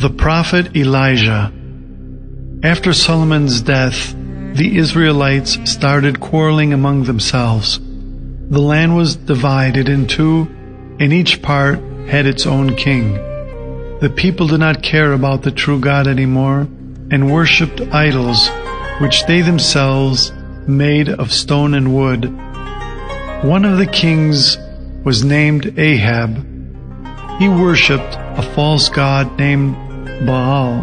The prophet Elijah. After Solomon's death, the Israelites started quarreling among themselves. The land was divided in two, and each part had its own king. The people did not care about the true God anymore and worshipped idols, which they themselves made of stone and wood. One of the kings was named Ahab. He worshipped a false god named Baal,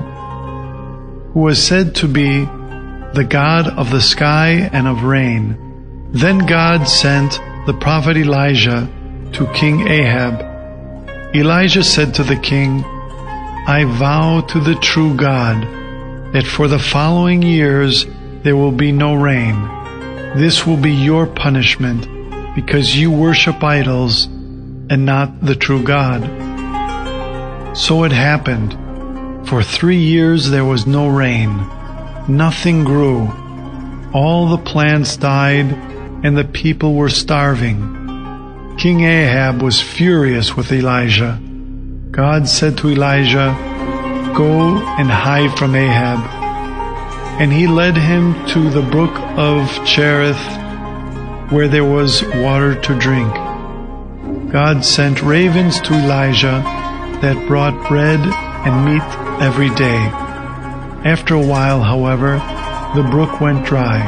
who was said to be the god of the sky and of rain. Then God sent the prophet Elijah to King Ahab. Elijah said to the king, I vow to the true God that for the following years there will be no rain. This will be your punishment because you worship idols and not the true God. So it happened. For three years there was no rain. Nothing grew. All the plants died and the people were starving. King Ahab was furious with Elijah. God said to Elijah, Go and hide from Ahab. And he led him to the brook of Cherith, where there was water to drink. God sent ravens to Elijah that brought bread and meat every day. After a while, however, the brook went dry.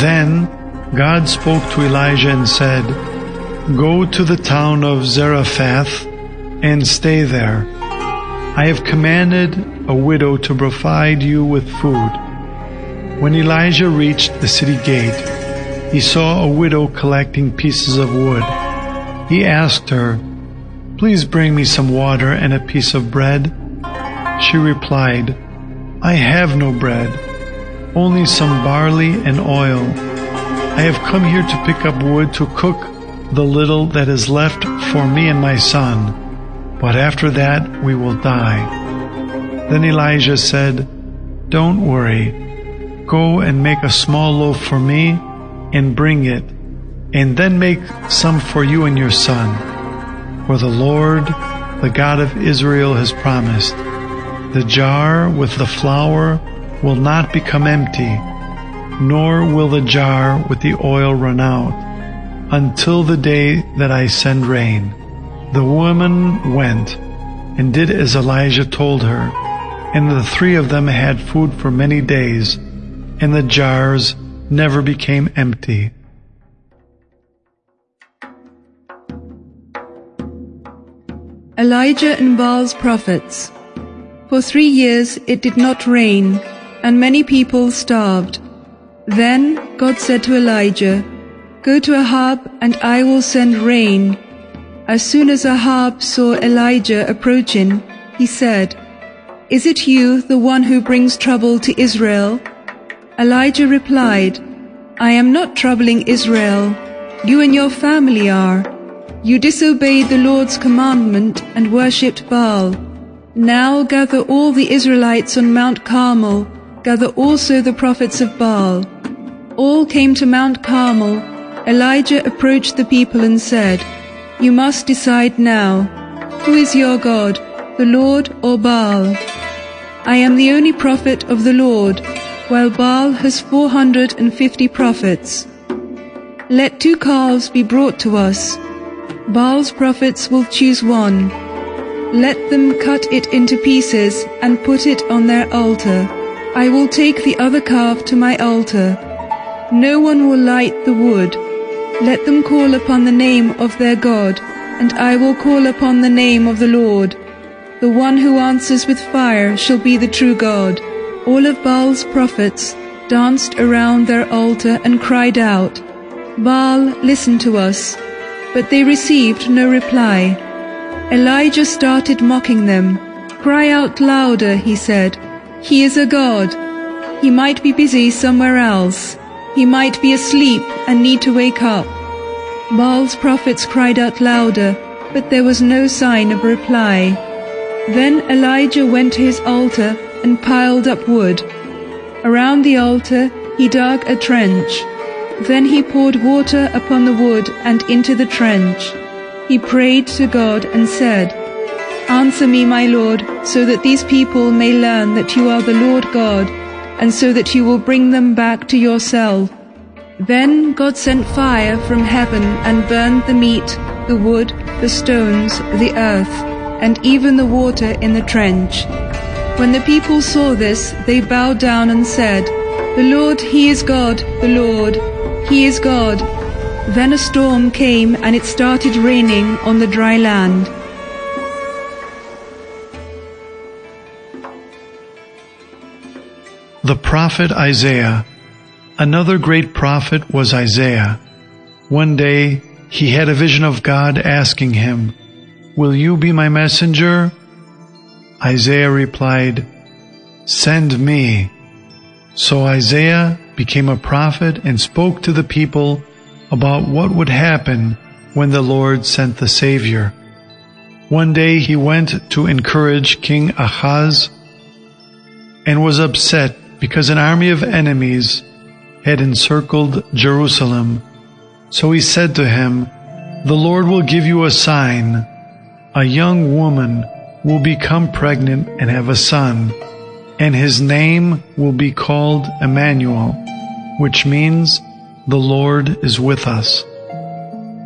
Then God spoke to Elijah and said, Go to the town of Zarephath and stay there. I have commanded a widow to provide you with food. When Elijah reached the city gate, he saw a widow collecting pieces of wood. He asked her, Please bring me some water and a piece of bread. She replied, I have no bread, only some barley and oil. I have come here to pick up wood to cook the little that is left for me and my son but after that we will die. Then Elijah said, Don't worry. Go and make a small loaf for me and bring it, and then make some for you and your son. For the Lord, the God of Israel, has promised, The jar with the flour will not become empty, nor will the jar with the oil run out, until the day that I send rain. The woman went and did as Elijah told her, and the three of them had food for many days, and the jars never became empty. Elijah and Baal's prophets. For three years it did not rain, and many people starved. Then God said to Elijah, Go to Ahab, and I will send rain as soon as Ahab saw Elijah approaching, he said, Is it you, the one who brings trouble to Israel? Elijah replied, I am not troubling Israel. You and your family are. You disobeyed the Lord's commandment and worshipped Baal. Now gather all the Israelites on Mount Carmel, gather also the prophets of Baal. All came to Mount Carmel. Elijah approached the people and said, you must decide now. Who is your God, the Lord or Baal? I am the only prophet of the Lord, while Baal has 450 prophets. Let two calves be brought to us. Baal's prophets will choose one. Let them cut it into pieces and put it on their altar. I will take the other calf to my altar. No one will light the wood let them call upon the name of their God, and I will call upon the name of the Lord. The one who answers with fire shall be the true God. All of Baal's prophets danced around their altar and cried out, Baal, listen to us. But they received no reply. Elijah started mocking them. Cry out louder, he said. He is a God. He might be busy somewhere else. He might be asleep and need to wake up. Baal's prophets cried out louder, but there was no sign of reply. Then Elijah went to his altar and piled up wood. Around the altar he dug a trench. Then he poured water upon the wood and into the trench. He prayed to God and said, Answer me, my Lord, so that these people may learn that you are the Lord God, and so that you will bring them back to yourself. Then God sent fire from heaven and burned the meat, the wood, the stones, the earth, and even the water in the trench. When the people saw this, they bowed down and said, The Lord, He is God, the Lord, He is God. Then a storm came and it started raining on the dry land. The prophet Isaiah. Another great prophet was Isaiah. One day he had a vision of God asking him, Will you be my messenger? Isaiah replied, Send me. So Isaiah became a prophet and spoke to the people about what would happen when the Lord sent the Savior. One day he went to encourage King Ahaz and was upset because an army of enemies had encircled Jerusalem. So he said to him, The Lord will give you a sign. A young woman will become pregnant and have a son, and his name will be called Emmanuel, which means the Lord is with us.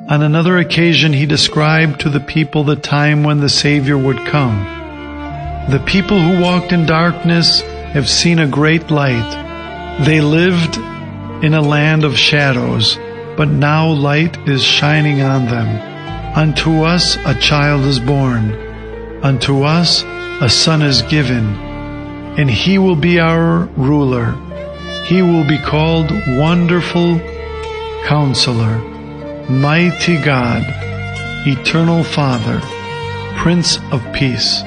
On another occasion, he described to the people the time when the Savior would come. The people who walked in darkness have seen a great light. They lived in a land of shadows, but now light is shining on them. Unto us a child is born, unto us a son is given, and he will be our ruler. He will be called Wonderful Counselor, Mighty God, Eternal Father, Prince of Peace.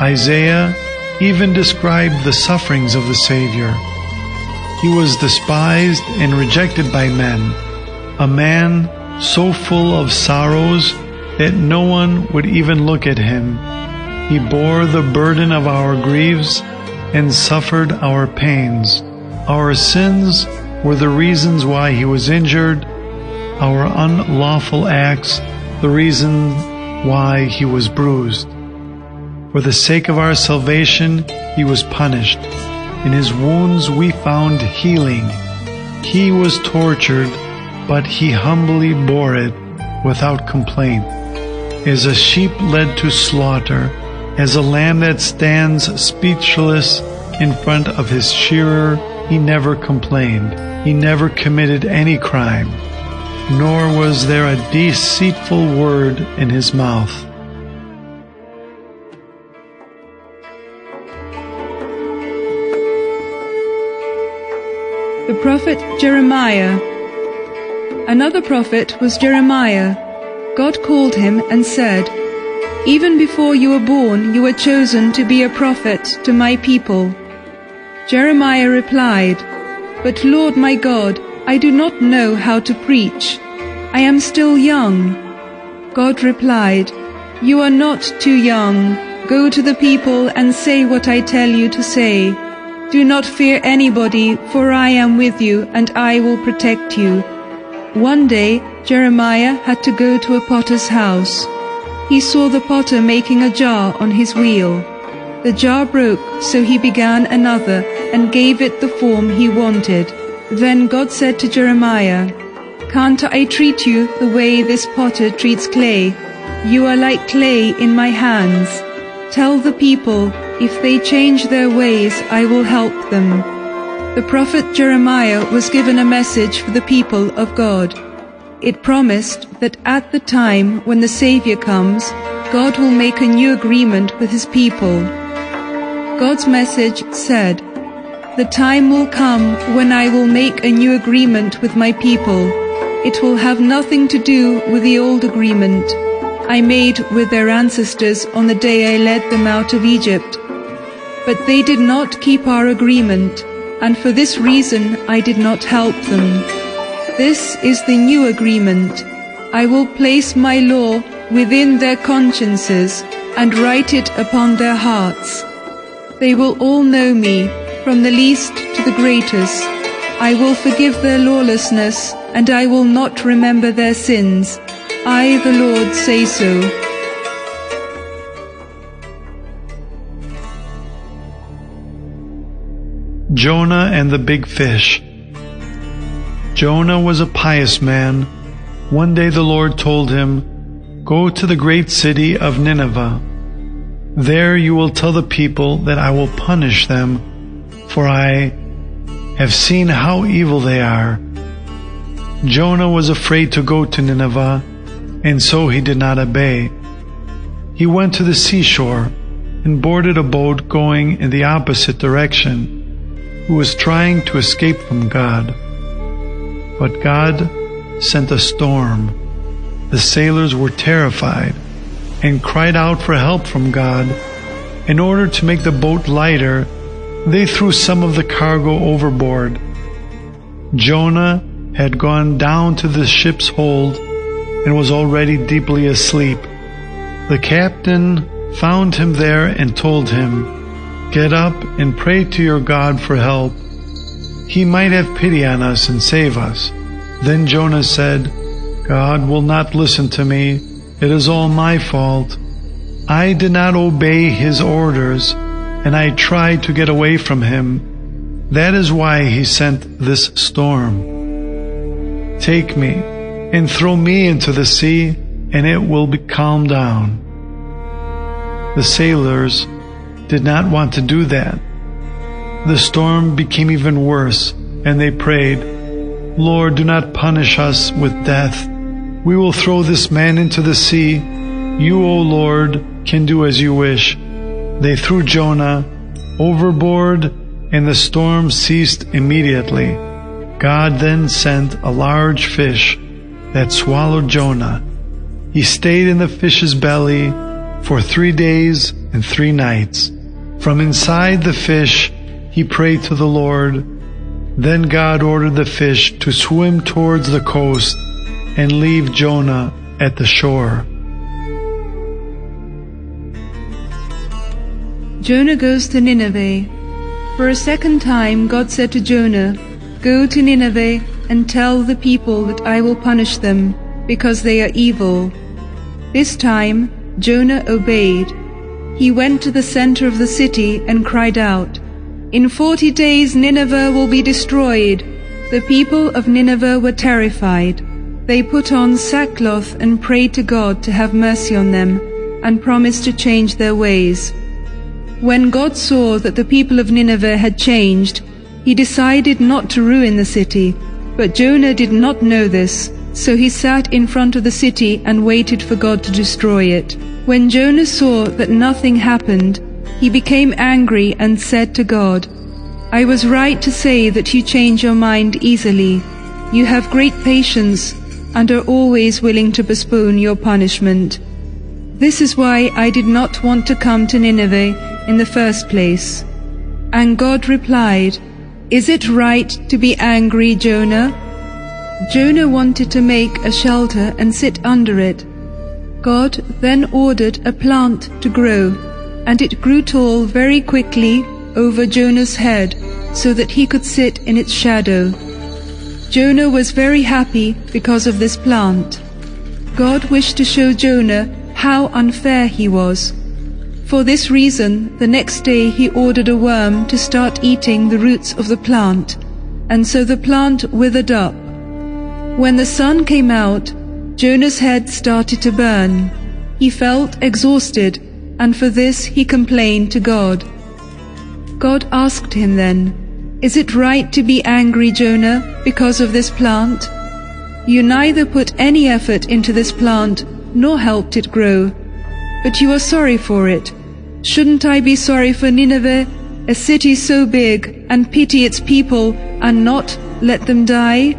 Isaiah even described the sufferings of the Savior. He was despised and rejected by men, a man so full of sorrows that no one would even look at him. He bore the burden of our griefs and suffered our pains. Our sins were the reasons why he was injured, our unlawful acts the reason why he was bruised. For the sake of our salvation, he was punished. In his wounds we found healing. He was tortured, but he humbly bore it without complaint. As a sheep led to slaughter, as a lamb that stands speechless in front of his shearer, he never complained. He never committed any crime, nor was there a deceitful word in his mouth. The prophet Jeremiah. Another prophet was Jeremiah. God called him and said, Even before you were born, you were chosen to be a prophet to my people. Jeremiah replied, But Lord my God, I do not know how to preach. I am still young. God replied, You are not too young. Go to the people and say what I tell you to say. Do not fear anybody, for I am with you and I will protect you. One day, Jeremiah had to go to a potter's house. He saw the potter making a jar on his wheel. The jar broke, so he began another and gave it the form he wanted. Then God said to Jeremiah, Can't I treat you the way this potter treats clay? You are like clay in my hands. Tell the people, if they change their ways, I will help them. The prophet Jeremiah was given a message for the people of God. It promised that at the time when the Savior comes, God will make a new agreement with his people. God's message said, The time will come when I will make a new agreement with my people. It will have nothing to do with the old agreement I made with their ancestors on the day I led them out of Egypt. But they did not keep our agreement, and for this reason I did not help them. This is the new agreement. I will place my law within their consciences and write it upon their hearts. They will all know me, from the least to the greatest. I will forgive their lawlessness, and I will not remember their sins. I, the Lord, say so. Jonah and the Big Fish. Jonah was a pious man. One day the Lord told him, Go to the great city of Nineveh there you will tell the people that I will punish them, for I have seen how evil they are. Jonah was afraid to go to Nineveh, and so he did not obey. He went to the seashore and boarded a boat going in the opposite direction, who was trying to escape from God. But God sent a storm. The sailors were terrified and cried out for help from God. In order to make the boat lighter, they threw some of the cargo overboard. Jonah had gone down to the ship's hold and was already deeply asleep. The captain found him there and told him, Get up and pray to your God for help. He might have pity on us and save us. Then Jonah said, God will not listen to me. It is all my fault. I did not obey his orders, and I tried to get away from him. That is why he sent this storm. Take me and throw me into the sea, and it will be calmed down. The sailors did not want to do that. The storm became even worse, and they prayed, Lord, do not punish us with death. We will throw this man into the sea. You, O Lord, can do as you wish. They threw Jonah overboard, and the storm ceased immediately. God then sent a large fish that swallowed Jonah. He stayed in the fish's belly for three days and three nights. From inside the fish, he prayed to the Lord. Then God ordered the fish to swim towards the coast and leave Jonah at the shore. Jonah goes to Nineveh. For a second time, God said to Jonah, Go to Nineveh and tell the people that I will punish them, because they are evil. This time, Jonah obeyed. He went to the center of the city and cried out, In forty days Nineveh will be destroyed. The people of Nineveh were terrified. They put on sackcloth and prayed to God to have mercy on them, and promised to change their ways. When God saw that the people of Nineveh had changed, he decided not to ruin the city. But Jonah did not know this. So he sat in front of the city and waited for God to destroy it. When Jonah saw that nothing happened, he became angry and said to God, I was right to say that you change your mind easily. You have great patience and are always willing to postpone your punishment. This is why I did not want to come to Nineveh in the first place. And God replied, Is it right to be angry, Jonah? Jonah wanted to make a shelter and sit under it. God then ordered a plant to grow, and it grew tall very quickly over Jonah's head so that he could sit in its shadow. Jonah was very happy because of this plant. God wished to show Jonah how unfair he was. For this reason, the next day he ordered a worm to start eating the roots of the plant, and so the plant withered up. When the sun came out, Jonah's head started to burn. He felt exhausted, and for this he complained to God. God asked him then, Is it right to be angry, Jonah, because of this plant? You neither put any effort into this plant nor helped it grow, but you are sorry for it. Shouldn't I be sorry for Nineveh, a city so big, and pity its people and not let them die?